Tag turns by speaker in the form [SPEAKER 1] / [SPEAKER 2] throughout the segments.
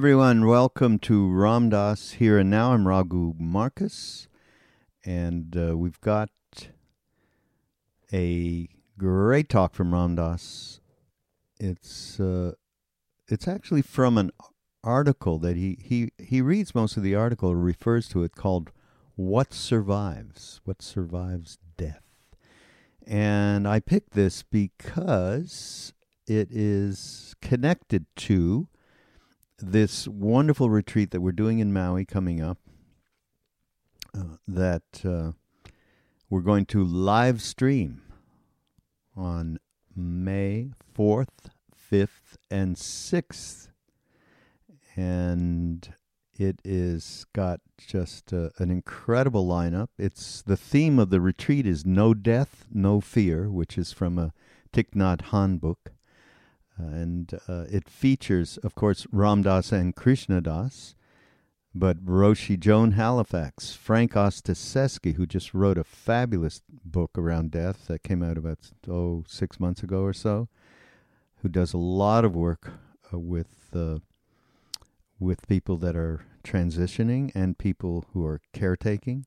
[SPEAKER 1] Everyone. Welcome to Ram Dass Here and Now. I'm Raghu Markus, and uh, we've got a great talk from Ram Dass. It's uh, it's actually from an article that he, he he reads most of the article, refers to it called "What Survives." What survives death? And I picked this because it is connected to this wonderful retreat that we're doing in Maui coming up. Uh, that uh, we're going to live stream on May 4th, 5th, and 6th. And it is got just uh, an incredible lineup. It's the theme of the retreat is no death, no fear, which is from a Thich Nhat Hanh book. And uh, it features, of course, Ram Dass and Krishna Das, but Roshi Joan Halifax, Frank Ostaseski, who just wrote a fabulous book around death that came out about oh six months ago or so, who does a lot of work uh, with uh, with people that are transitioning and people who are caretaking,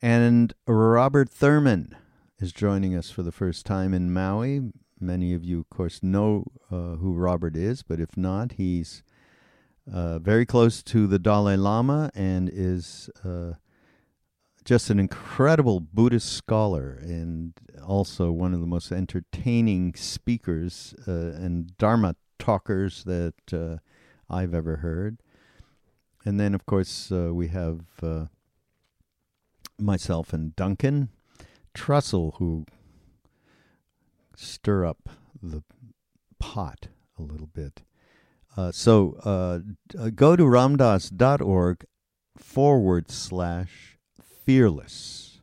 [SPEAKER 1] and Robert Thurman is joining us for the first time in Maui. Many of you, of course, know uh, who Robert is, but if not, he's uh, very close to the Dalai Lama and is uh, just an incredible Buddhist scholar and also one of the most entertaining speakers uh, and Dharma talkers that uh, I've ever heard. And then, of course, uh, we have myself and Duncan Trussell, who stir up the pot a little bit. Uh, so uh, go to ramdass.org forward slash fearless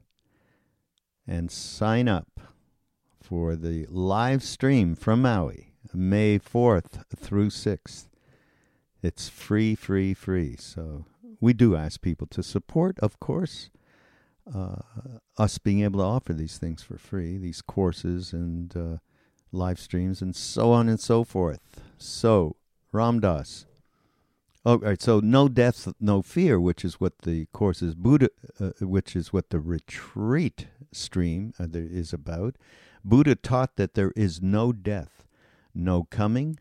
[SPEAKER 1] and sign up for the live stream from Maui, May 4th through 6th. It's free, free, free. So we do ask people to support, of course, uh, us being able to offer these things for free, these courses and uh, live streams and so on and so forth. So, Ram Dass. Oh, all right. So, no death, no fear, which is what the course is Buddha, uh, which is what the retreat stream uh, is about. Buddha taught that there is no death, no coming,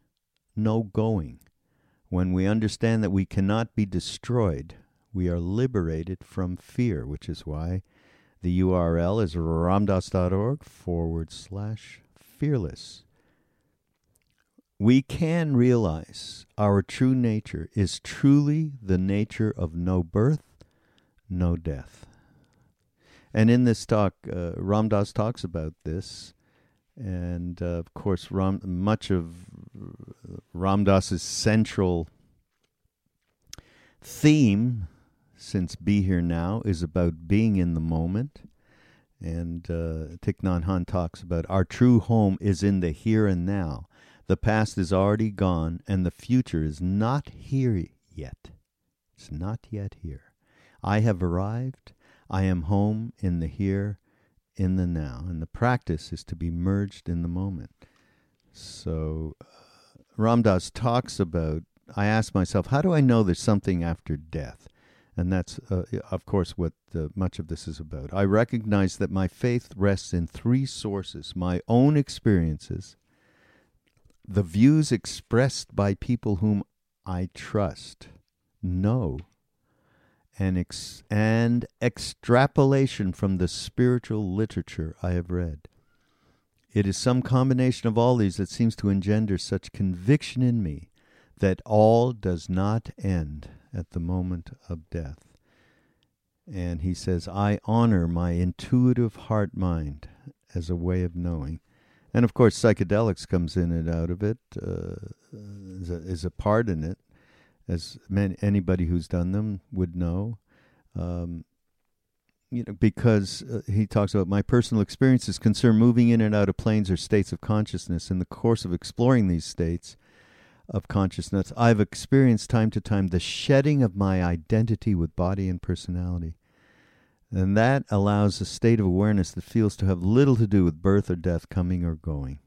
[SPEAKER 1] no going. When we understand that we cannot be destroyed, we are liberated from fear, which is why the URL is ramdass.org forward slash fearless. We can realize our true nature is truly the nature of no birth, no death. And in this talk, uh, Ram Dass talks about this. And uh, of course, Ram, much of Ram Dass's central theme since Be Here Now is about being in the moment. And uh, Thich Nhat Hanh talks about our true home is in the here and now. The past is already gone, and the future is not here yet. It's not yet here. I have arrived. I am home in the here, in the now. And the practice is to be merged in the moment. So uh, Ram Dass talks about, I ask myself, how do I know there's something after death? And that's, uh, of course, what uh, much of this is about. I recognize that my faith rests in three sources my own experiences, the views expressed by people whom I trust, know, and, ex- and extrapolation from the spiritual literature I have read. It is some combination of all these that seems to engender such conviction in me that all does not end at the moment of death. And he says, I honor my intuitive heart mind as a way of knowing. And of course, psychedelics comes in and out of it, uh, is, a, is, a, part in it, as anybody who's done them would know. Um, you know, because uh, he talks about my personal experiences concern moving in and out of planes or states of consciousness. In the course of exploring these states, of consciousness, I've experienced time to time the shedding of my identity with body and personality. And that allows a state of awareness that feels to have little to do with birth or death, coming or going.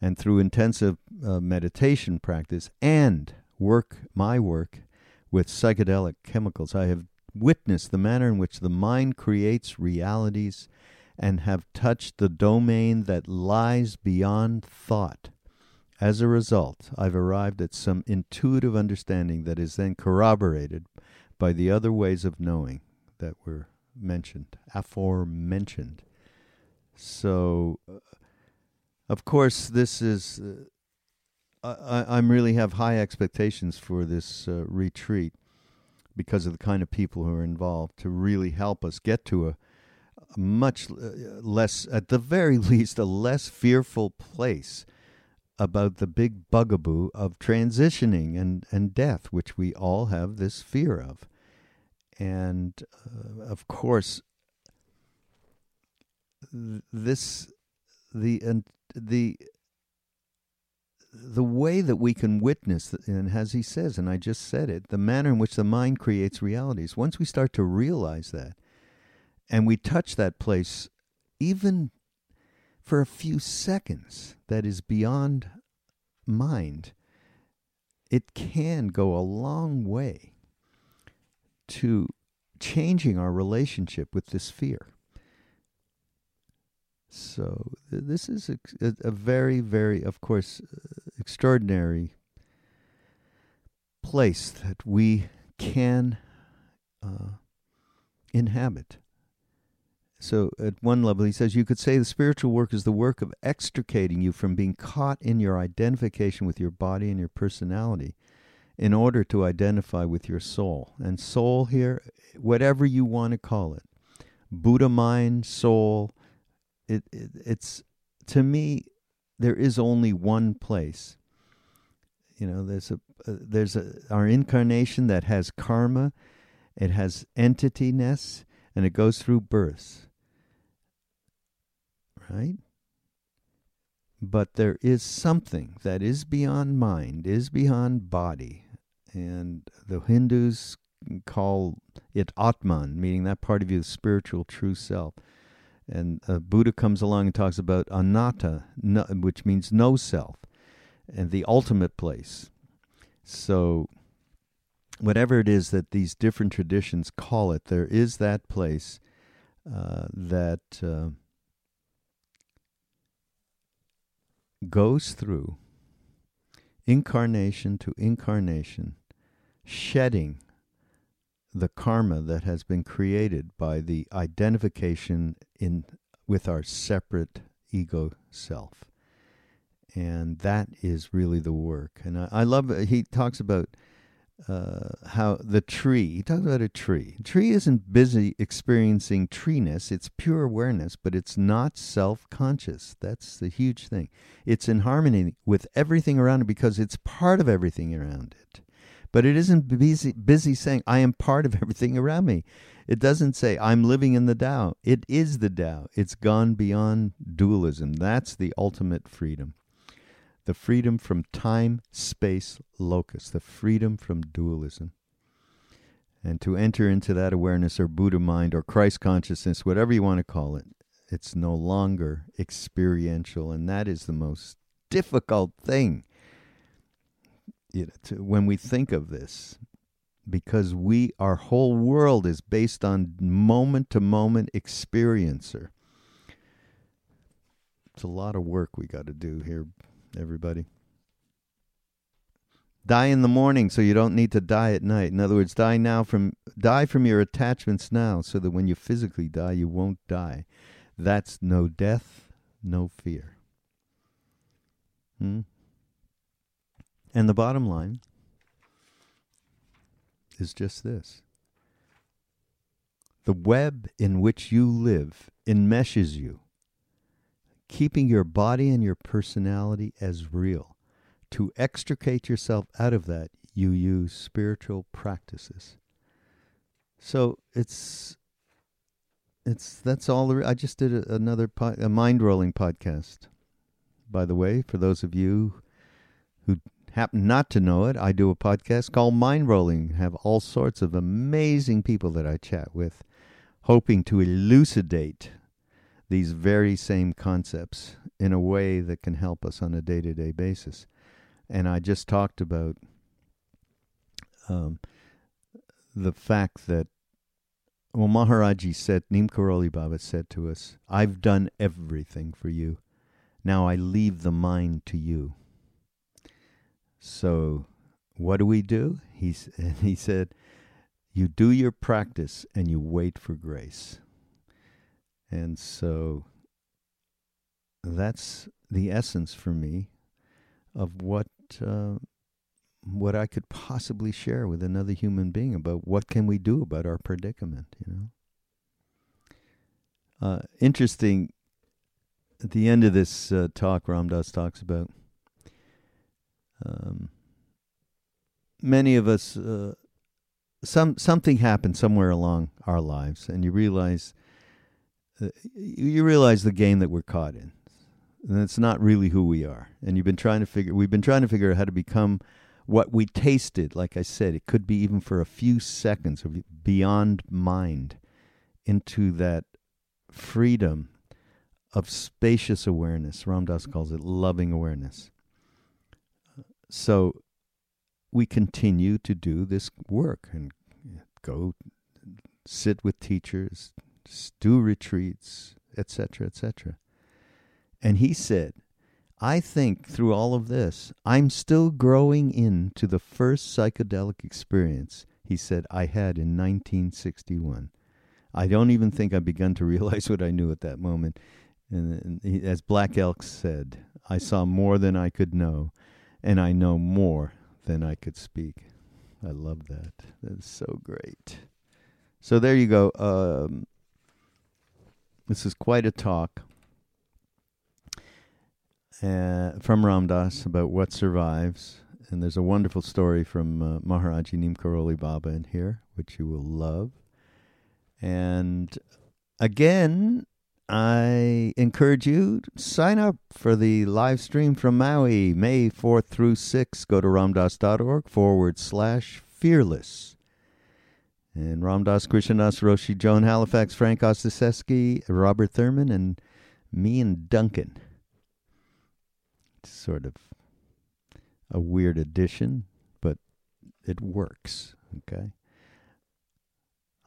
[SPEAKER 1] And through intensive uh, meditation practice and work, my work, with psychedelic chemicals. I have witnessed the manner in which the mind creates realities and have touched the domain that lies beyond thought. As a result, I've arrived at some intuitive understanding that is then corroborated by the other ways of knowing that were mentioned, aforementioned. So, uh, of course, this is. Uh, I, I'm really have high expectations for this uh, retreat because of the kind of people who are involved to really help us get to a, a much uh, less, at the very least, a less fearful place about the big bugaboo of transitioning and, and death, which we all have this fear of. And uh, of course, this the and the the way that we can witness, and as he says, and I just said it, the manner in which the mind creates realities, once we start to realize that, and we touch that place, even for a few seconds, that is beyond mind, it can go a long way to changing our relationship with this fear. So this is a, a, very, very, of course, uh, extraordinary place that we can uh, inhabit. So, at one level, he says, you could say the spiritual work is the work of extricating you from being caught in your identification with your body and your personality in order to identify with your soul. And soul here, whatever you want to call it Buddha mind, soul, it, it it's to me there is only one place you know there's a uh, there's a our incarnation that has karma it has entityness and it goes through births right but there is something that is beyond mind is beyond body and the hindus call it atman meaning that part of you the spiritual true self and uh, Buddha comes along and talks about anatta, no, which means no self, and the ultimate place. So, whatever it is that these different traditions call it, there is that place uh, that uh, goes through incarnation to incarnation, shedding the karma that has been created by the identification in with our separate ego self. And that is really the work. And i, I love he talks about uh, how the tree he talks about a tree a tree isn't busy experiencing treeness it's pure awareness but it's not self-conscious that's the huge thing it's in harmony with everything around it because it's part of everything around it but it isn't busy, busy saying, I am part of everything around me. It doesn't say, I'm living in the Tao. It is the Tao. It's gone beyond dualism. That's the ultimate freedom. The freedom from time, space, locus, the freedom from dualism. And to enter into that awareness or Buddha mind or Christ consciousness, whatever you want to call it, it's no longer experiential. And that is the most difficult thing you know, to, when we think of this, because we our whole world is based on moment to moment experiencer. It's a lot of work we got to do here, everybody. Die in the morning so you don't need to die at night. In other words, die now from die from your attachments now so that when you physically die you won't die. That's no death, no fear. Hmm? And the bottom line is just this the web in which you live enmeshes you, keeping your body and your personality as real. To extricate yourself out of that, you use spiritual practices. So it's it's that's all. I just did a, another po- a mind rolling podcast. By the way, for those of you who happen not to know it, I do a podcast called Mind Rolling. Have all sorts of amazing people that I chat with, hoping to elucidate these very same concepts in a way that can help us on a day to day basis. And I just talked about um, the fact that well, Maharaji said, Neem Karoli Baba said to us, I've done everything for you. Now I leave the mind to you. So, what do we do? He, he said, You do your practice and you wait for grace. And so, that's the essence for me of what uh, what I could possibly share with another human being about what can we do about our predicament, you know. Uh, interesting. At the end of this uh, talk, Ram Dass talks about um, many of us. Uh, some something happened somewhere along our lives, and you realize uh, you realize the game that we're caught in, and it's not really who we are. And you've been trying to figure. We've been trying to figure out how to become what we tasted, like I said, it could be even for a few seconds or beyond mind into that freedom of spacious awareness. Ram Dass calls it loving awareness. So we continue to do this work and go sit with teachers, do retreats, etc., etc. And he said, I think through all of this, I'm still growing into the first psychedelic experience he said I had in 1961. I don't even think I begun to realize what I knew at that moment. And, he, as Black Elk said, I saw more than I could know, and I know more than I could speak. I love that. That is so great. So there you go. Um, this is quite a talk uh, from Ram Dass about what survives. And there's a wonderful story from uh, Maharaji Baba in here, which you will love. And again, I encourage you sign up for the live stream from Maui, May 4th through 6th. Go to ramdass.org forward slash fearless. And Ram Dass, Krishna Das, Roshi, Joan Halifax, Frank Ostaseski, Robert Thurman, and me and Duncan It's sort of a weird addition, but it works. Okay.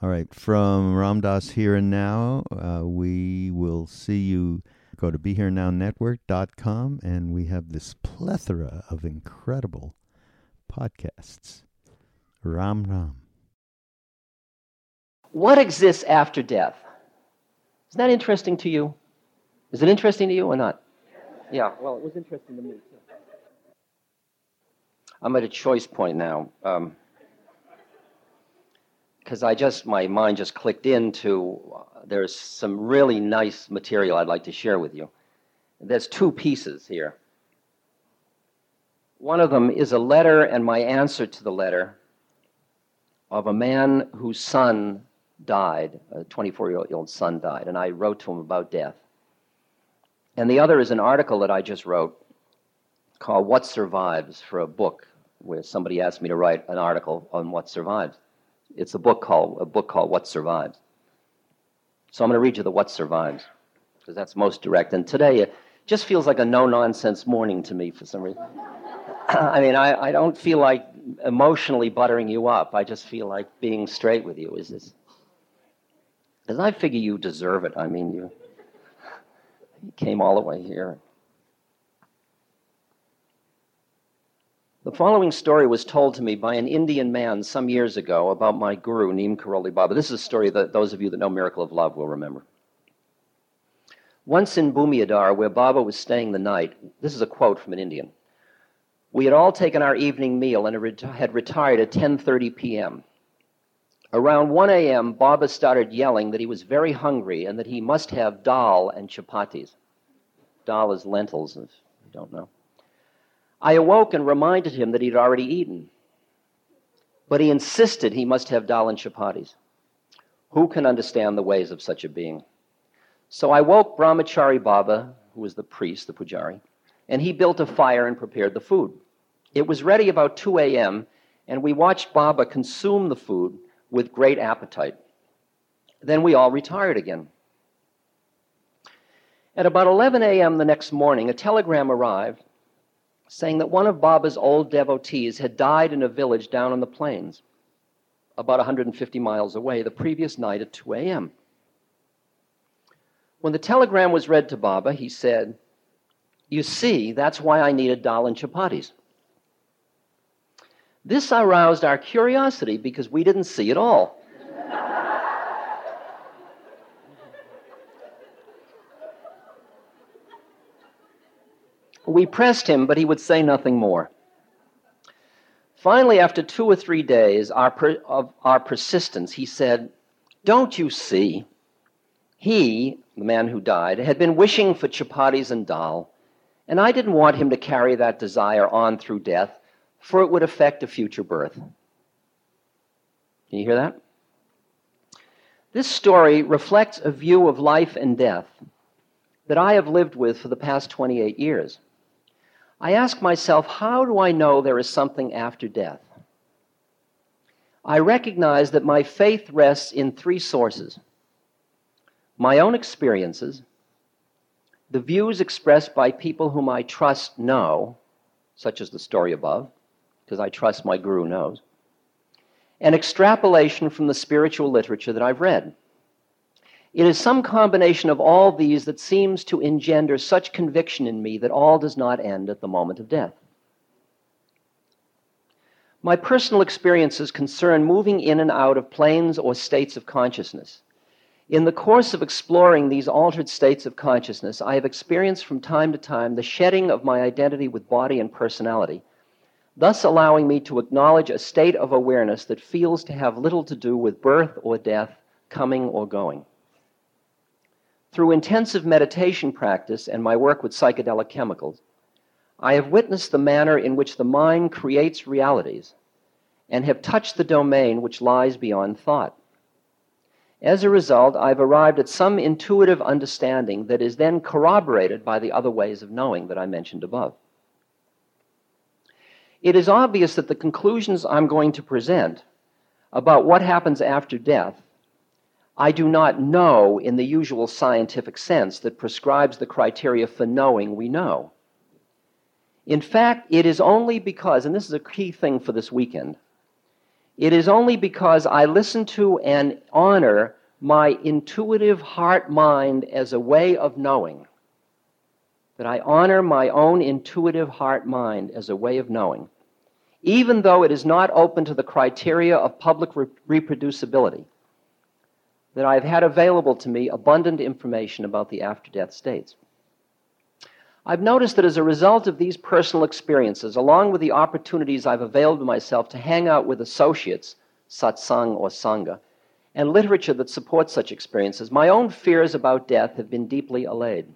[SPEAKER 1] All right. From Ram Dass Here and Now, uh, we will see you. Go to BeHereNowNetwork.com, and we have this plethora of incredible podcasts. Ram Ram.
[SPEAKER 2] What exists after death? Isn't that interesting to you? Is it interesting to you or not? Yeah, well, it was interesting to me, too. I'm at a choice point now. because um, I just, my mind just clicked into, uh, there's some really nice material I'd like to share with you. There's two pieces here. One of them is a letter and my answer to the letter of a man whose son died, a 24 year old son died, and I wrote to him about death. And the other is an article that I just wrote called What Survives for a book, where somebody asked me to write an article on what survives. It's a book called a book called What Survives. So I'm going to read you the What Survives, because that's most direct. And today it just feels like a no nonsense morning to me for some reason. I mean, I, I don't feel like emotionally buttering you up. I just feel like being straight with you. Is this? Because I figure you deserve it. I mean, you he came all the way here. The following story was told to me by an Indian man some years ago about my guru, Neem Karoli Baba. This is a story that those of you that know Miracle of Love will remember. Once in Bhumiyadhar, where Baba was staying the night, this is a quote from an Indian. We had all taken our evening meal and had retired at 10:30 p.m. Around 1 a.m., Baba started yelling that he was very hungry and that he must have dal and chapatis. Dal is lentils, if you don't know. I awoke and reminded him that he'd already eaten. But he insisted he must have dal and chapatis. Who can understand the ways of such a being? So I woke Brahmachari Baba, who was the priest, the pujari, and he built a fire and prepared the food. It was ready about 2 a.m., and we watched Baba consume the food with great appetite. Then we all retired again. At about 11 a.m. the next morning, a telegram arrived saying that one of Baba's old devotees had died in a village down on the plains, about 150 miles away, the previous night at 2 a.m. When the telegram was read to Baba, he said, You see, that's why I needed dal and chapatis. This aroused our curiosity because we didn't see it all. We pressed him, but he would say nothing more. Finally, after two or three days our per, of our persistence, he said, Don't you see? He, the man who died, had been wishing for chapatis and dal, and I didn't want him to carry that desire on through death, for it would affect a future birth. Can you hear that? This story reflects a view of life and death that I have lived with for the past 28 years. I ask myself, how do I know there is something after death? I recognize that my faith rests in three sources my own experiences, the views expressed by people whom I trust know, such as the story above, because I trust my guru knows, an extrapolation from the spiritual literature that I've read. It is some combination of all these that seems to engender such conviction in me that all does not end at the moment of death. My personal experiences concern moving in and out of planes or states of consciousness. In the course of exploring these altered states of consciousness, I have experienced from time to time the shedding of my identity with body and personality, thus allowing me to acknowledge a state of awareness that feels to have little to do with birth or death, coming or going. Through intensive meditation practice and my work with psychedelic chemicals, I have witnessed the manner in which the mind creates realities and have touched the domain which lies beyond thought. As a result, I've arrived at some intuitive understanding that is then corroborated by the other ways of knowing that I mentioned above. It is obvious that the conclusions I'm going to present about what happens after death I do not know in the usual scientific sense that prescribes the criteria for knowing we know. In fact, it is only because, and this is a key thing for this weekend, it is only because I listen to and honor my intuitive heart mind as a way of knowing, that I honor my own intuitive heart mind as a way of knowing, even though it is not open to the criteria of public re- reproducibility that I've had available to me abundant information about the after death states. I've noticed that as a result of these personal experiences, along with the opportunities I've availed myself to hang out with associates, satsang or sangha, and literature that supports such experiences, my own fears about death have been deeply allayed.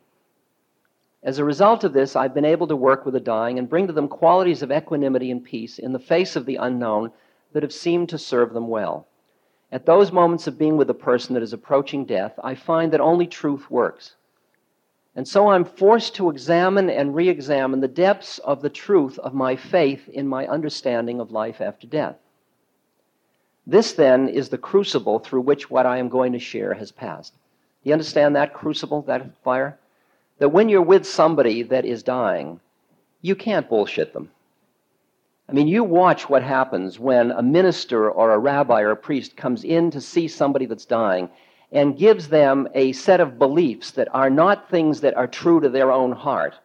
[SPEAKER 2] As a result of this, I've been able to work with the dying and bring to them qualities of equanimity and peace in the face of the unknown that have seemed to serve them well. At those moments of being with a person that is approaching death, I find that only truth works. And so I'm forced to examine and re examine the depths of the truth of my faith in my understanding of life after death. This, then, is the crucible through which what I am going to share has passed. Do you understand that crucible, that fire? That when you're with somebody that is dying, you can't bullshit them. I mean, you watch what happens when a minister or a rabbi or a priest comes in to see somebody that's dying and gives them a set of beliefs that are not things that are true to their own heart.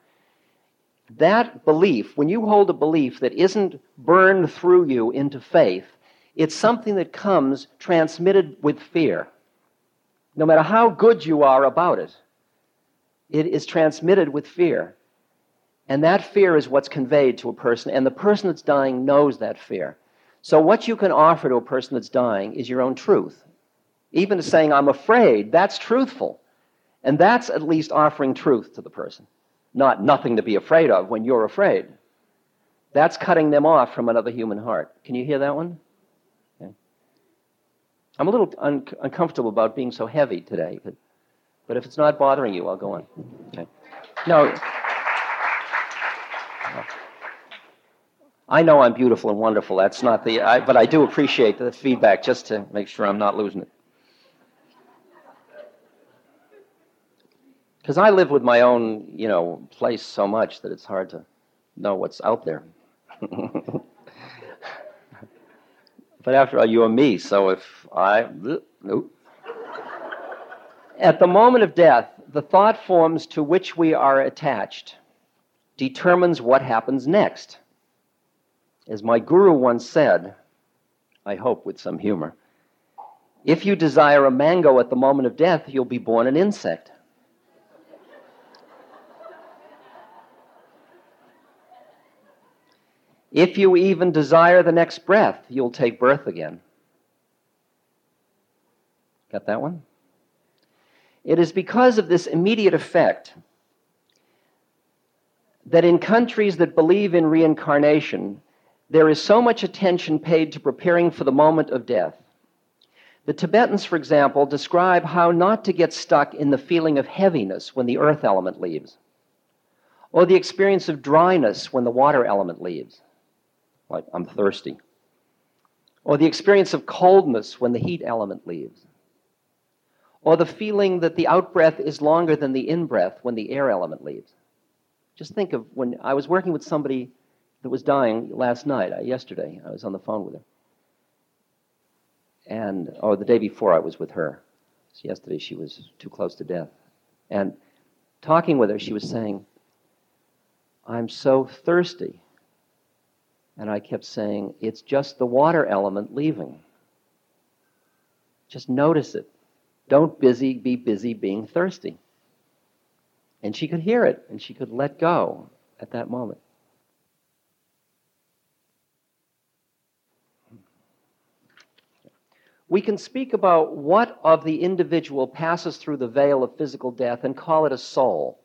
[SPEAKER 2] That belief, when you hold a belief that isn't burned through you into faith, it's something that comes transmitted with fear. No matter how good you are about it, it is transmitted with fear. And that fear is what's conveyed to a person, and the person that's dying knows that fear. So, what you can offer to a person that's dying is your own truth. Even saying, I'm afraid, that's truthful. And that's at least offering truth to the person, not nothing to be afraid of when you're afraid. That's cutting them off from another human heart. Can you hear that one? Okay. I'm a little un- uncomfortable about being so heavy today, but, but if it's not bothering you, I'll go on. Okay. No. I know I'm beautiful and wonderful. That's not the, I, but I do appreciate the feedback just to make sure I'm not losing it. Because I live with my own, you know, place so much that it's hard to know what's out there. but after all, you are me, so if I. Nope. At the moment of death, the thought forms to which we are attached determines what happens next. As my guru once said, I hope with some humor, if you desire a mango at the moment of death, you'll be born an insect. If you even desire the next breath, you'll take birth again. Got that one? It is because of this immediate effect that in countries that believe in reincarnation, there is so much attention paid to preparing for the moment of death. The Tibetans, for example, describe how not to get stuck in the feeling of heaviness when the earth element leaves, or the experience of dryness when the water element leaves, like I'm thirsty, or the experience of coldness when the heat element leaves, or the feeling that the outbreath is longer than the inbreath when the air element leaves. Just think of when I was working with somebody that was dying last night, uh, yesterday. I was on the phone with her. And, or the day before I was with her. So yesterday she was too close to death. And talking with her, she was saying, I'm so thirsty. And I kept saying, It's just the water element leaving. Just notice it. Don't busy be busy being thirsty. And she could hear it and she could let go at that moment. We can speak about what of the individual passes through the veil of physical death and call it a soul.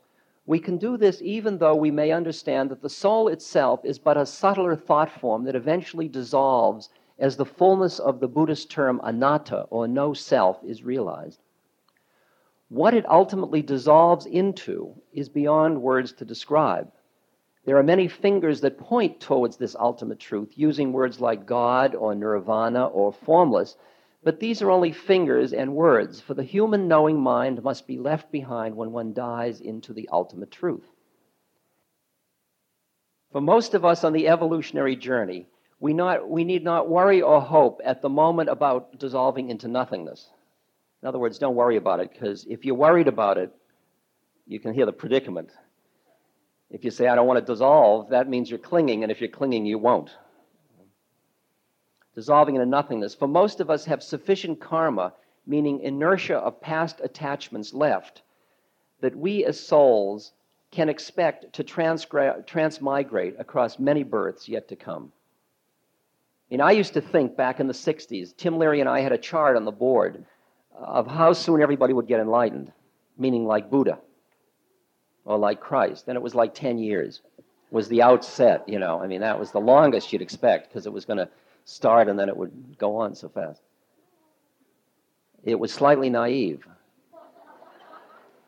[SPEAKER 2] We can do this even though we may understand that the soul itself is but a subtler thought form that eventually dissolves as the fullness of the Buddhist term anatta, or no self, is realized. What it ultimately dissolves into is beyond words to describe. There are many fingers that point towards this ultimate truth, using words like God or nirvana or formless, but these are only fingers and words, for the human knowing mind must be left behind when one dies into the ultimate truth. For most of us on the evolutionary journey, we, not, we need not worry or hope at the moment about dissolving into nothingness. In other words, don't worry about it, because if you're worried about it, you can hear the predicament. If you say, I don't want to dissolve, that means you're clinging, and if you're clinging, you won't. Dissolving into nothingness. For most of us have sufficient karma, meaning inertia of past attachments left, that we as souls can expect to transmigrate across many births yet to come. I used to think back in the 60s, Tim Leary and I had a chart on the board of how soon everybody would get enlightened, meaning like Buddha or like Christ. And it was like 10 years was the outset, you know. I mean, that was the longest you'd expect because it was going to start and then it would go on so fast. It was slightly naive.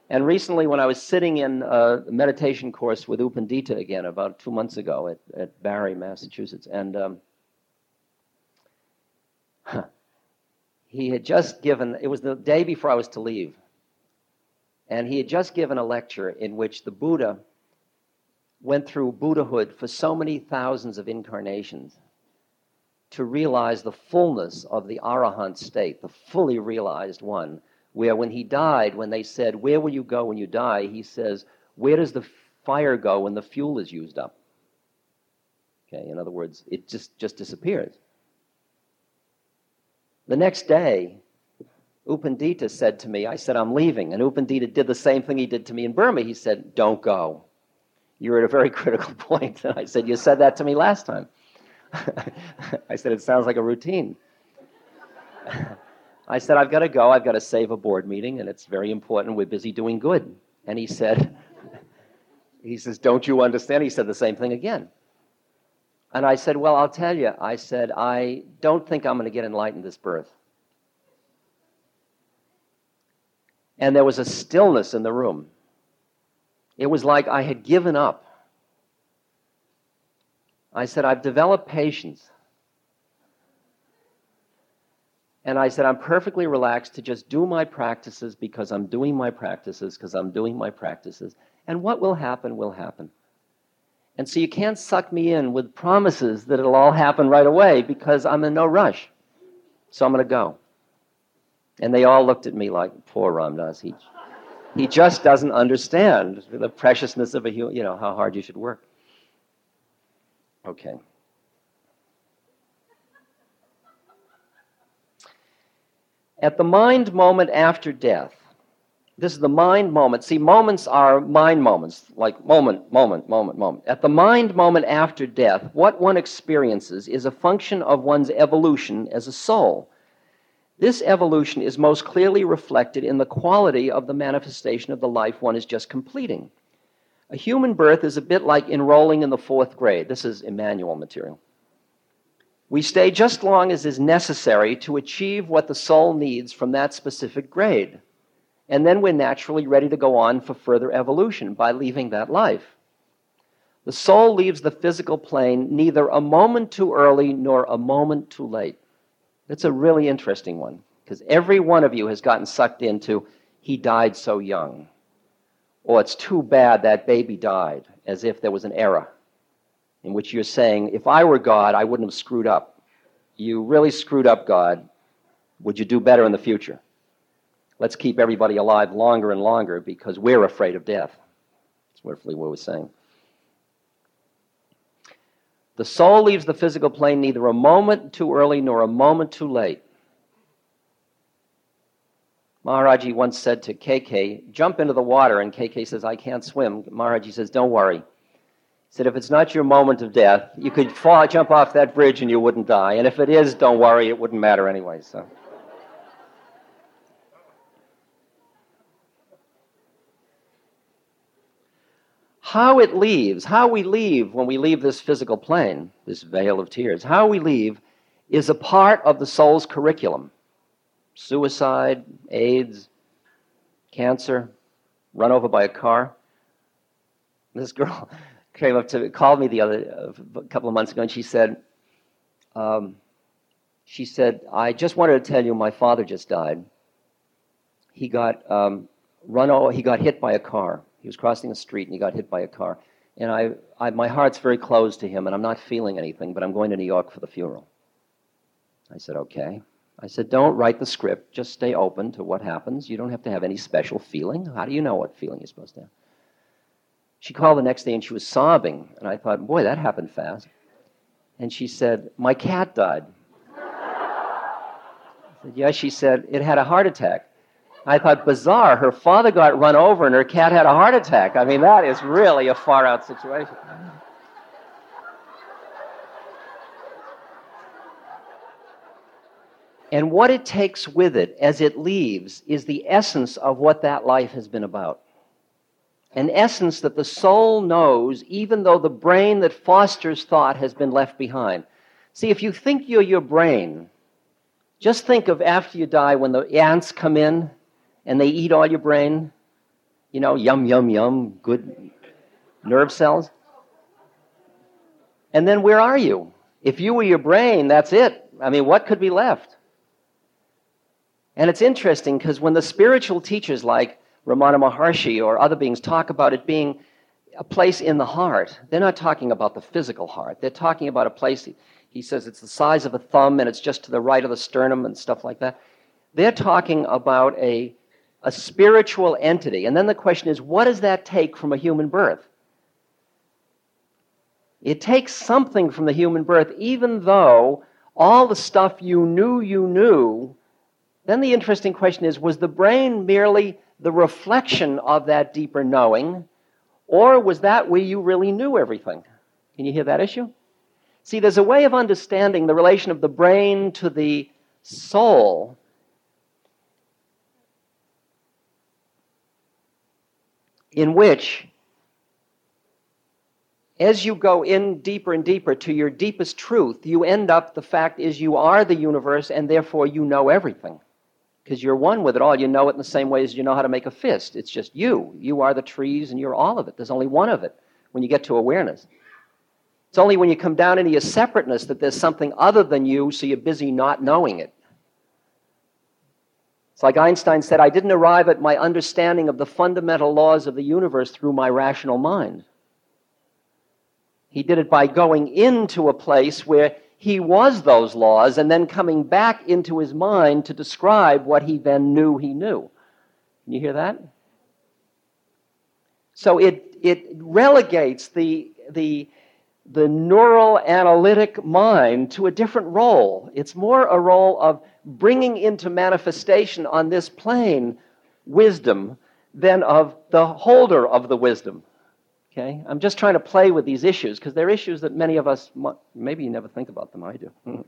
[SPEAKER 2] And recently, when I was sitting in a meditation course with U Pandita again about two months ago at, at Barre, Massachusetts, and um, he had just given, it was the day before I was to leave, and he had just given a lecture in which the Buddha went through Buddhahood for so many thousands of incarnations to realize the fullness of the Arahant state, the fully realized one, where when he died, when they said, Where will you go when you die? he says, Where does the fire go when the fuel is used up? Okay, in other words, it just, just disappears. The next day, U Pandita said to me, I said, I'm leaving. And U Pandita did the same thing he did to me in Burma. He said, Don't go. You're at a very critical point. And I said, You said that to me last time. I said, It sounds like a routine. I said, I've got to go. I've got to save a board meeting, and it's very important. We're busy doing good. And he said, He says, Don't you understand? He said the same thing again. And I said, Well, I'll tell you. I said, I don't think I'm going to get enlightened this birth. And there was a stillness in the room. It was like I had given up. I said, I've developed patience. And I said, I'm perfectly relaxed to just do my practices because I'm doing my practices, because I'm doing my practices. And what will happen will happen. And so you can't suck me in with promises that it'll all happen right away because I'm in no rush. So I'm going to go. And they all looked at me like, poor Ram Dass. He, he just doesn't understand the preciousness of a human, you know, how hard you should work. Okay. At the mind moment after death, this is the mind moment. See, moments are mind moments, like moment, moment, moment, moment. At the mind moment after death, what one experiences is a function of one's evolution as a soul. This evolution is most clearly reflected in the quality of the manifestation of the life one is just completing. A human birth is a bit like enrolling in the fourth grade. This is Emmanuel material. We stay just long as is necessary to achieve what the soul needs from that specific grade. And then we're naturally ready to go on for further evolution by leaving that life. The soul leaves the physical plane neither a moment too early nor a moment too late. That's a really interesting one because every one of you has gotten sucked into, he died so young. Or it's too bad that baby died, as if there was an error in which you're saying, if I were God, I wouldn't have screwed up. You really screwed up, God. Would you do better in the future? Let's keep everybody alive longer and longer because we're afraid of death. That's roughly what we're saying. The soul leaves the physical plane neither a moment too early nor a moment too late. Maharaji once said to KK, jump into the water, and KK says, I can't swim. Maharaji says, don't worry. He said, if it's not your moment of death, you could fall, jump off that bridge and you wouldn't die. And if it is, don't worry, it wouldn't matter anyway. So. How it leaves, how we leave when we leave this physical plane, this veil of tears, how we leave is a part of the soul's curriculum. Suicide, AIDS, cancer, run over by a car. This girl came up to me, called me the other a couple of months ago, and she said, um, she said, I just wanted to tell you my father just died. He got um, run over, he got hit by a car. He was crossing the street and he got hit by a car. And I, I, my heart's very closed to him, and I'm not feeling anything, but I'm going to New York for the funeral. I said, okay. I said, don't write the script. Just stay open to what happens. You don't have to have any special feeling. How do you know what feeling you're supposed to have? She called the next day and she was sobbing. And I thought, boy, that happened fast. And she said, my cat died. I said, yes, she said, it had a heart attack. I thought, bizarre. Her father got run over and her cat had a heart attack. I mean, that is really a far out situation. And what it takes with it as it leaves is the essence of what that life has been about. An essence that the soul knows, even though the brain that fosters thought has been left behind. See, if you think you're your brain, just think of after you die when the ants come in and they eat all your brain. You know, yum, yum, yum, good nerve cells. And then where are you? If you were your brain, that's it. I mean, what could be left? And it's interesting because when the spiritual teachers like Ramana Maharshi or other beings talk about it being a place in the heart, they're not talking about the physical heart. They're talking about a place, he says it's the size of a thumb and it's just to the right of the sternum and stuff like that. They're talking about a a spiritual entity. And then the question is what does that take from a human birth? It takes something from the human birth, even though all the stuff you knew you knew. Then the interesting question is was the brain merely the reflection of that deeper knowing, or was that where you really knew everything? Can you hear that issue? See, there's a way of understanding the relation of the brain to the soul in which, as you go in deeper and deeper to your deepest truth, you end up, the fact is, you are the universe, and therefore you know everything. Because you're one with it all. You know it in the same way as you know how to make a fist. It's just you. You are the trees, and you're all of it. There's only one of it when you get to awareness. It's only when you come down into your separateness that there's something other than you, so you're busy not knowing it. It's like Einstein said, I didn't arrive at my understanding of the fundamental laws of the universe through my rational mind. He did it by going into a place where he was those laws and then coming back into his mind to describe what he then knew he knew. Can you hear that? So it, it relegates the, the, the neural analytic mind to a different role. It's more a role of bringing into manifestation on this plane wisdom than of the holder of the wisdom. Okay? I'm just trying to play with these issues because they're issues that many of us, maybe you never think about them. I do.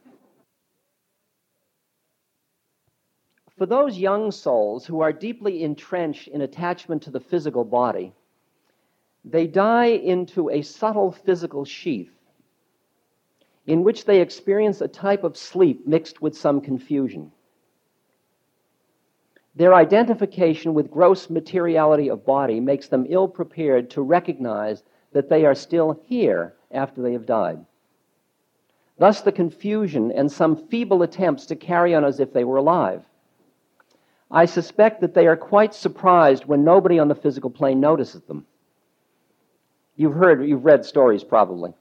[SPEAKER 2] For those young souls who are deeply entrenched in attachment to the physical body, they die into a subtle physical sheath in which they experience a type of sleep mixed with some confusion. Their identification with gross materiality of body makes them ill prepared to recognize that they are still here after they have died. Thus, the confusion and some feeble attempts to carry on as if they were alive. I suspect that they are quite surprised when nobody on the physical plane notices them. You've heard, you've read stories probably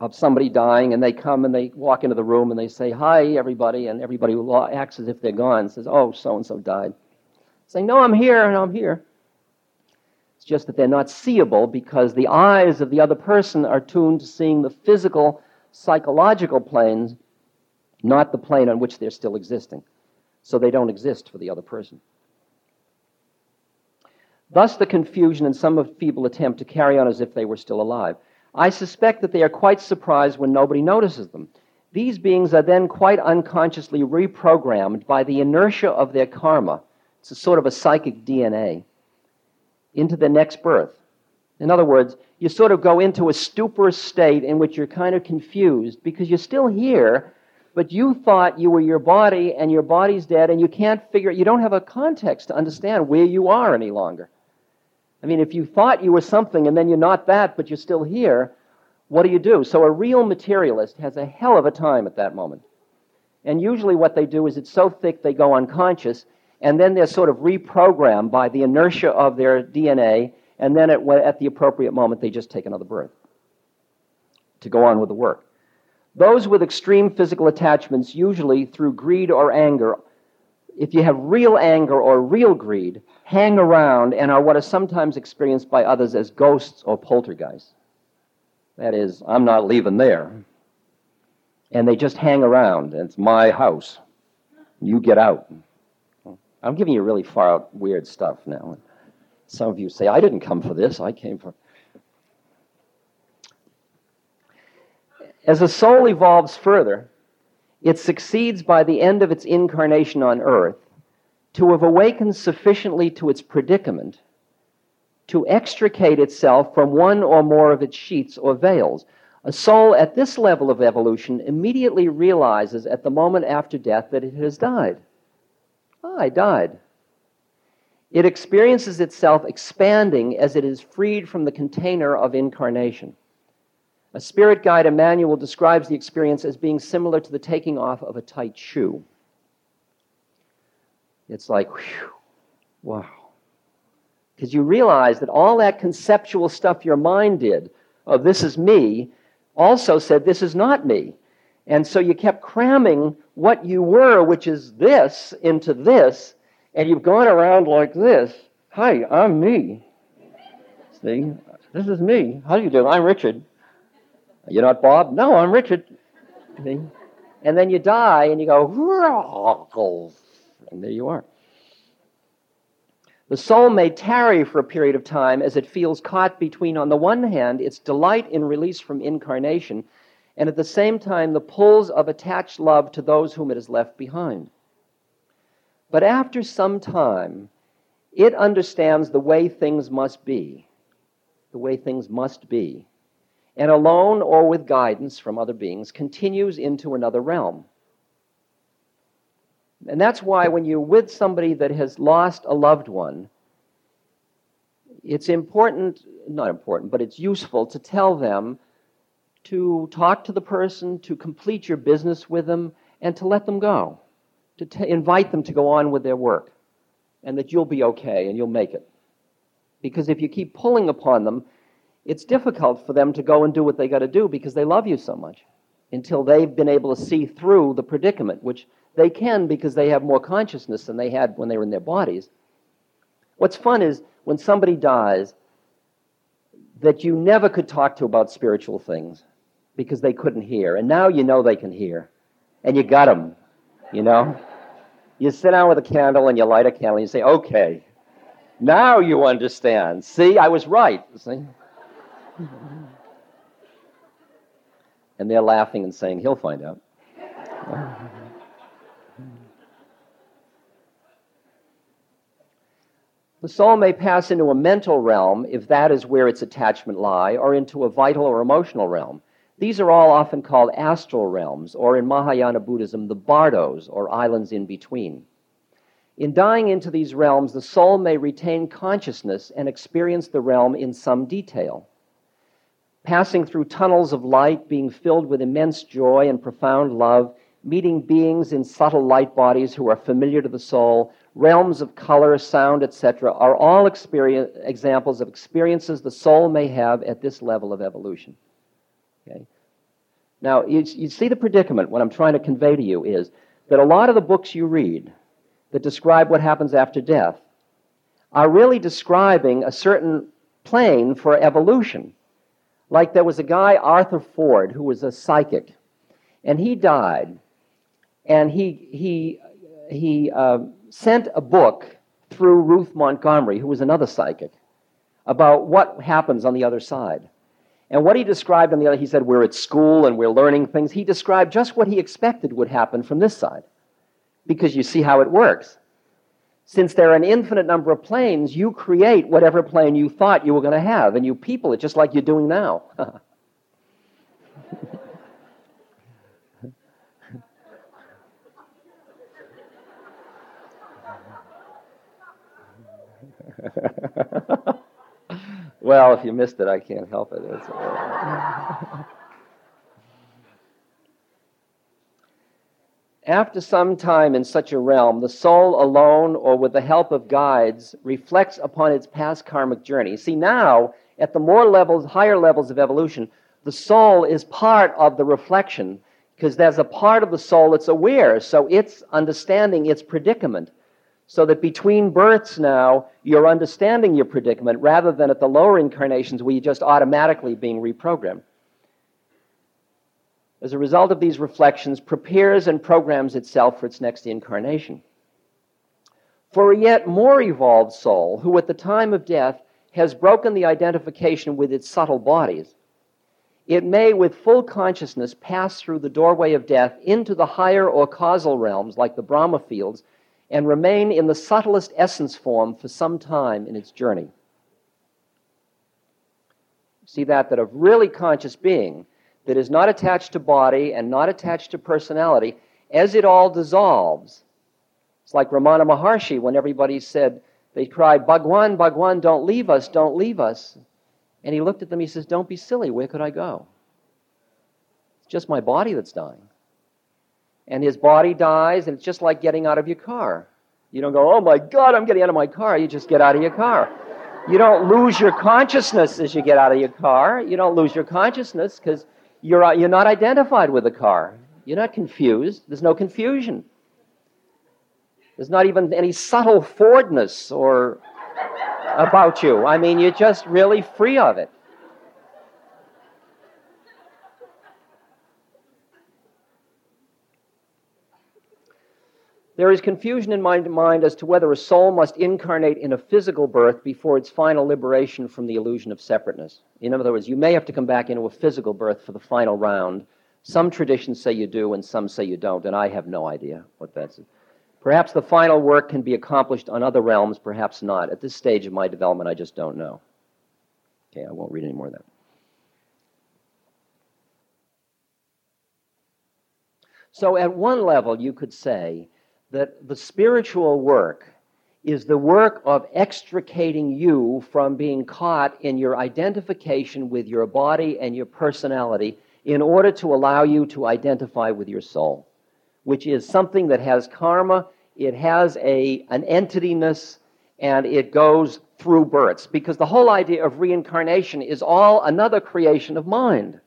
[SPEAKER 2] of somebody dying, and they come and they walk into the room and they say, Hi, everybody, and everybody acts as if they're gone, says, Oh, so and so died. Saying, No, I'm here, and I'm here. It's just that they're not seeable because the eyes of the other person are tuned to seeing the physical, psychological planes, not the plane on which they're still existing. So they don't exist for the other person. Thus, the confusion and some feeble attempt to carry on as if they were still alive. I suspect that they are quite surprised when nobody notices them. These beings are then quite unconsciously reprogrammed by the inertia of their karma. It's a sort of a psychic DNA into the next birth. In other words, you sort of go into a stupor state in which you're kind of confused because you're still here, but you thought you were your body and your body's dead and you can't figure it. you don't have a context to understand where you are any longer. I mean, if you thought you were something and then you're not that, but you're still here, what do you do? So a real materialist has a hell of a time at that moment. And usually what they do is it's so thick they go unconscious, and then they're sort of reprogrammed by the inertia of their DNA, and then at, at the appropriate moment they just take another birth to go on with the work. Those with extreme physical attachments, usually through greed or anger, if you have real anger or real greed, hang around and are what is sometimes experienced by others as ghosts or poltergeists. That is, I'm not leaving there. And they just hang around. It's my house. You get out. I'm giving you really far out weird stuff now. Some of you say, I didn't come for this, I came for. As a soul evolves further, it succeeds by the end of its incarnation on earth to have awakened sufficiently to its predicament to extricate itself from one or more of its sheaths or veils. A soul at this level of evolution immediately realizes at the moment after death that it has died. Ah, I died. It experiences itself expanding as it is freed from the container of incarnation. A spirit guide, Emmanuel, describes the experience as being similar to the taking off of a tight shoe. It's like, whew, wow. Because you realize that all that conceptual stuff your mind did, of this is me, also said this is not me. And so you kept cramming what you were, which is this, into this, and you've gone around like this. Hi, I'm me. See, this is me. How do you do? I'm Richard. You're not Bob? No, I'm Richard. And then you die and you go, and there you are. The soul may tarry for a period of time as it feels caught between, on the one hand, its delight in release from incarnation, and at the same time, the pulls of attached love to those whom it has left behind. But after some time, it understands the way things must be, the way things must be, and alone or with guidance from other beings, continues into another realm. And that's why when you're with somebody that has lost a loved one, it's important, not important, but it's useful to tell them to talk to the person, to complete your business with them, and to let them go, to t- invite them to go on with their work, and that you'll be okay and you'll make it. Because if you keep pulling upon them, it's difficult for them to go and do what they got to do because they love you so much until they've been able to see through the predicament, which they can because they have more consciousness than they had when they were in their bodies. What's fun is when somebody dies that you never could talk to about spiritual things because they couldn't hear. And now you know they can hear. And you got them, you know? You sit down with a candle and you light a candle and you say, okay, now you understand. See, I was right. See? and they're laughing and saying, he'll find out. The soul may pass into a mental realm if that is where its attachment lie, or into a vital or emotional realm. These are all often called astral realms, or in Mahayana Buddhism, the bardos, or islands in between. In dying into these realms, the soul may retain consciousness and experience the realm in some detail. Passing through tunnels of light, being filled with immense joy and profound love, meeting beings in subtle light bodies who are familiar to the soul, realms of color, sound, etc., are all examples of experiences the soul may have at this level of evolution. Okay? Now, you, you see the predicament, what I'm trying to convey to you is that a lot of the books you read that describe what happens after death are really describing a certain plane for evolution. Like there was a guy, Arthur Ford, who was a psychic, and he died, and he, he, he uh, sent a book through Ruth Montgomery, who was another psychic, about what happens on the other side. And what he described on the other, he said, we're at school and we're learning things. He described just what he expected would happen from this side. Because you see how it works. Since there are an infinite number of planes, you create whatever plane you thought you were going to have, and you people it just like you're doing now. Well, if you missed it, I can't help it. After some time in such a realm, the soul alone or with the help of guides reflects upon its past karmic journey. See, now, at the more levels, higher levels of evolution, the soul is part of the reflection because there's a part of the soul that's aware, so it's understanding its predicament so that between births now, you're understanding your predicament rather than at the lower incarnations where you're just automatically being reprogrammed. As a result of these reflections, prepares and programs itself for its next incarnation. For a yet more evolved soul, who at the time of death has broken the identification with its subtle bodies, it may, with full consciousness, pass through the doorway of death into the higher or causal realms, like the Brahma fields, and remain in the subtlest essence form for some time in its journey. See that, that a really conscious being that is not attached to body and not attached to personality, as it all dissolves. It's like Ramana Maharshi when everybody said, they cried, Bhagwan, Bhagwan, don't leave us, don't leave us. And he looked at them, he says, Don't be silly, where could I go? It's just my body that's dying and his body dies, and it's just like getting out of your car. You don't go, oh my God, I'm getting out of my car. You just get out of your car. You don't lose your consciousness as you get out of your car. You don't lose your consciousness because you're, uh, you're not identified with the car. You're not confused. There's no confusion. There's not even any subtle Fordness or about you. I mean, you're just really free of it. There is confusion in my mind as to whether a soul must incarnate in a physical birth before its final liberation from the illusion of separateness. In other words, you may have to come back into a physical birth for the final round. Some traditions say you do, and some say you don't, and I have no idea what that's. Perhaps the final work can be accomplished on other realms, perhaps not. At this stage of my development, I just don't know. Okay, I won't read any more of that. So, at one level, you could say that the spiritual work is the work of extricating you from being caught in your identification with your body and your personality in order to allow you to identify with your soul, which is something that has karma, it has a, an entityness, and it goes through births because the whole idea of reincarnation is all another creation of mind.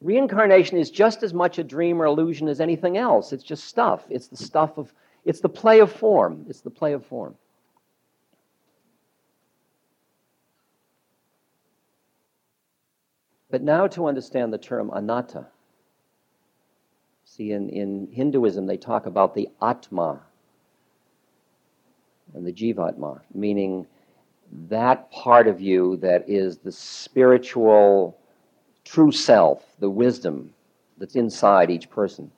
[SPEAKER 2] Reincarnation is just as much a dream or illusion as anything else. It's just stuff. It's the stuff of, it's the play of form. It's the play of form. But now to understand the term anatta. See, in, in Hinduism, they talk about the Atma and the Jivatma, meaning that part of you that is the spiritual true self, the wisdom that's inside each person.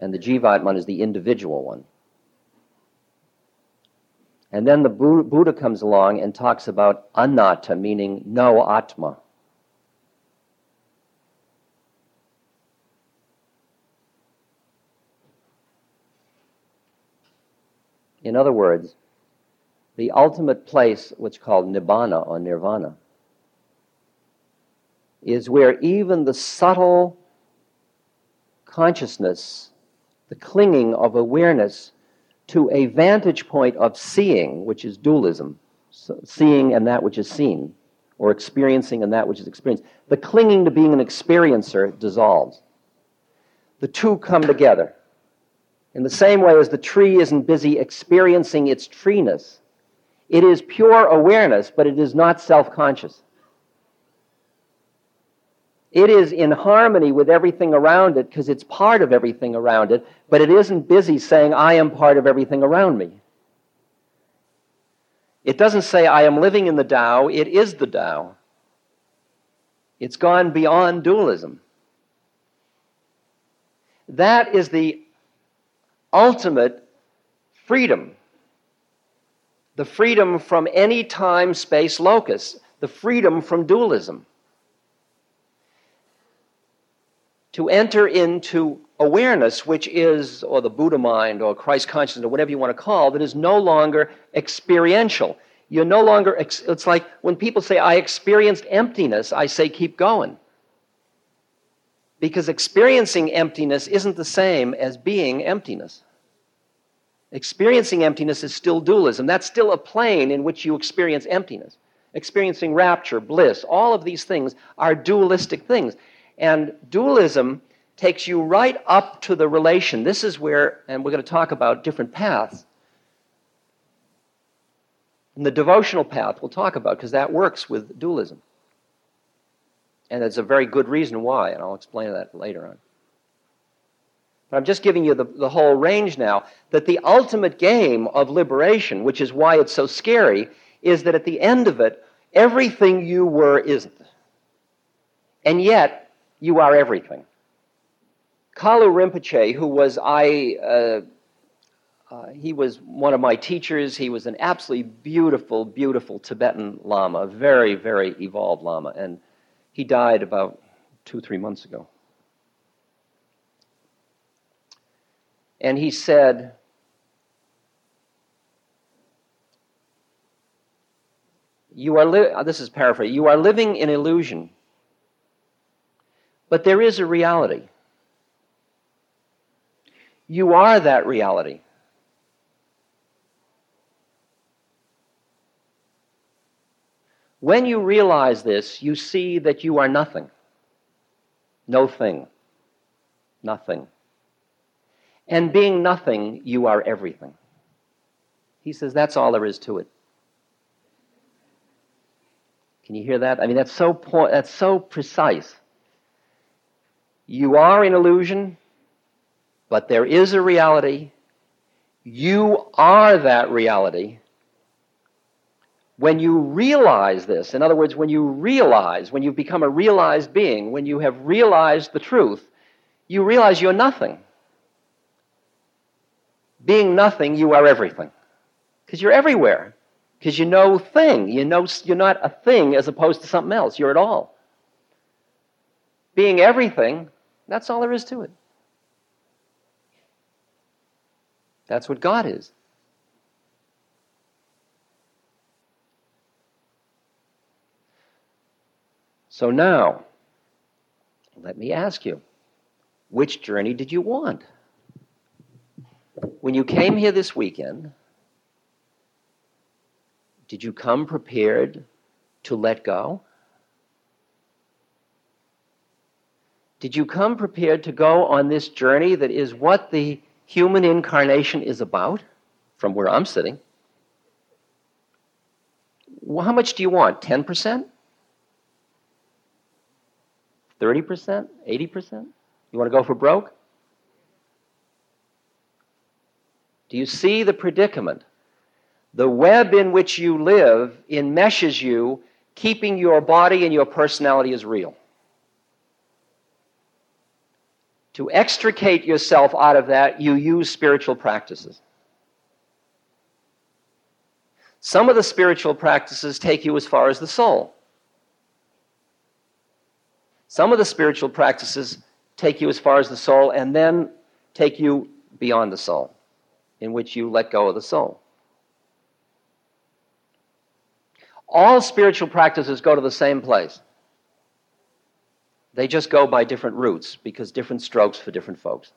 [SPEAKER 2] And the Jivatman is the individual one. And then the Buddha comes along and talks about anatta, meaning no atma. In other words, the ultimate place, what's called nibbana or nirvana, is where even the subtle consciousness, the clinging of awareness to a vantage point of seeing, which is dualism, so seeing and that which is seen, or experiencing and that which is experienced, the clinging to being an experiencer dissolves. The two come together. In the same way as the tree isn't busy experiencing its treeness, it is pure awareness, but it is not self conscious. It is in harmony with everything around it because it's part of everything around it, but it isn't busy saying, I am part of everything around me. It doesn't say, I am living in the Tao, it is the Tao. It's gone beyond dualism. That is the ultimate freedom. The freedom from any time space locus, the freedom from dualism. To enter into awareness, which is, or the Buddha mind, or Christ consciousness, or whatever you want to call, that is no longer experiential. You're no longer, it's like when people say, I experienced emptiness, I say, keep going. Because experiencing emptiness isn't the same as being emptiness. Experiencing emptiness is still dualism. That's still a plane in which you experience emptiness. Experiencing rapture, bliss, all of these things are dualistic things. And dualism takes you right up to the relation. This is where, and we're going to talk about different paths. And the devotional path we'll talk about because that works with dualism. And there's a very good reason why, and I'll explain that later on. But I'm just giving you the, the whole range now that the ultimate game of liberation, which is why it's so scary, is that at the end of it, everything you were isn't. And yet, you are everything. Kalu Rinpoche, who was I, uh, uh, he was one of my teachers. He was an absolutely beautiful, beautiful Tibetan Lama, a very, very evolved Lama, and he died about two, three months ago. And he said, You are li- this is paraphrase. You are living in illusion but there is a reality. You are that reality. When you realize this, you see that you are nothing. No thing. Nothing. And being nothing, you are everything. He says that's all there is to it. Can you hear that? I mean, that's so, po- that's so precise. You are an illusion, but there is a reality. You are that reality. When you realize this, in other words, when you realize, when you've become a realized being, when you have realized the truth, you realize you're nothing. Being nothing, you are everything. Because you're everywhere. Because you know thing. You know you're not a thing as opposed to something else. You're it all. Being everything, that's all there is to it. That's what God is. So now, let me ask you which journey did you want? When you came here this weekend, Did you come prepared to let go? Did you come prepared to go on this journey that is what the human incarnation is about from where I'm sitting? Well, how much do you want? 10%? 30%? 80%? You want to go for broke? Do you see the predicament? The web in which you live enmeshes you, keeping your body and your personality as real. To extricate yourself out of that, you use spiritual practices. Some of the spiritual practices take you as far as the soul. Some of the spiritual practices take you as far as the soul and then take you beyond the soul, in which you let go of the soul. All spiritual practices go to the same place. They just go by different routes because different strokes for different folks.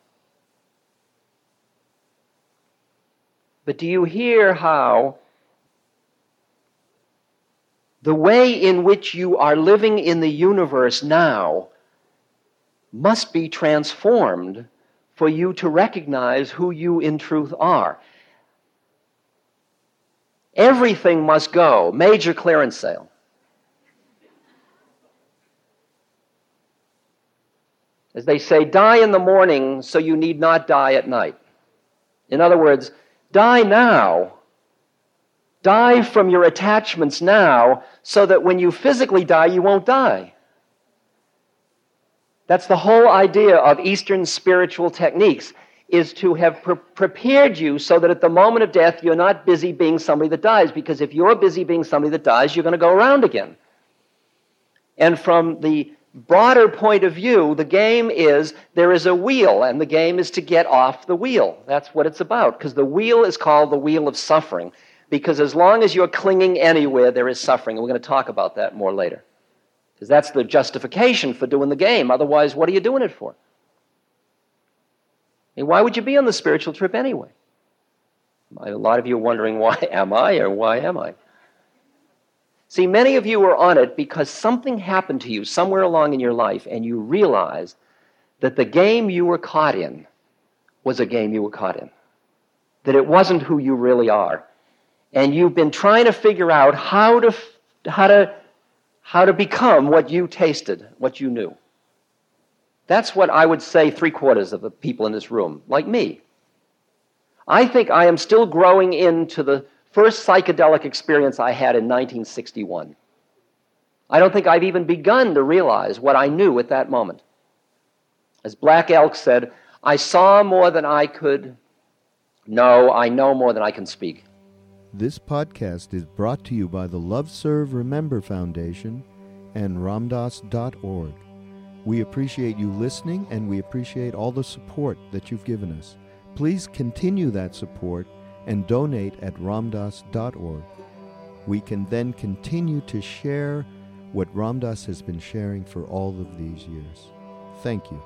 [SPEAKER 2] But do you hear how the way in which you are living in the universe now must be transformed for you to recognize who you in truth are? Everything must go, major clearance sale. As they say, die in the morning so you need not die at night. In other words, die now. Die from your attachments now so that when you physically die, you won't die. That's the whole idea of Eastern spiritual techniques is to have pre- prepared you so that at the moment of death you're not busy being somebody that dies because if you're busy being somebody that dies you're going to go around again. And from the broader point of view, the game is there is a wheel, and the game is to get off the wheel. That's what it's about, because the wheel is called the wheel of suffering. Because as long as you're clinging anywhere, there is suffering. And we're going to talk about that more later. Because that's the justification for doing the game. Otherwise, what are you doing it for? I mean, why would you be on the spiritual trip anyway? A lot of you are wondering, why am I or why am I? See, many of you are on it because something happened to you somewhere along in your life and you realized that the game you were caught in was a game you were caught in. That it wasn't who you really are. And you've been trying to figure out how to, how to, how to become what you tasted, what you knew. That's what I would say three quarters of the people in this room, like me. I think I am still growing into the first psychedelic experience I had in 1961. I don't think I've even begun to realize what I knew at that moment. As Black Elk said, I saw more than I could know, I know more than I can speak.
[SPEAKER 1] This podcast is brought to you by the Love Serve Remember Foundation and Ramdass.org. We appreciate you listening and we appreciate all the support that you've given us. Please continue that support and donate at ramdass.org. We can then continue to share what Ram Dass has been sharing for all of these years. Thank you.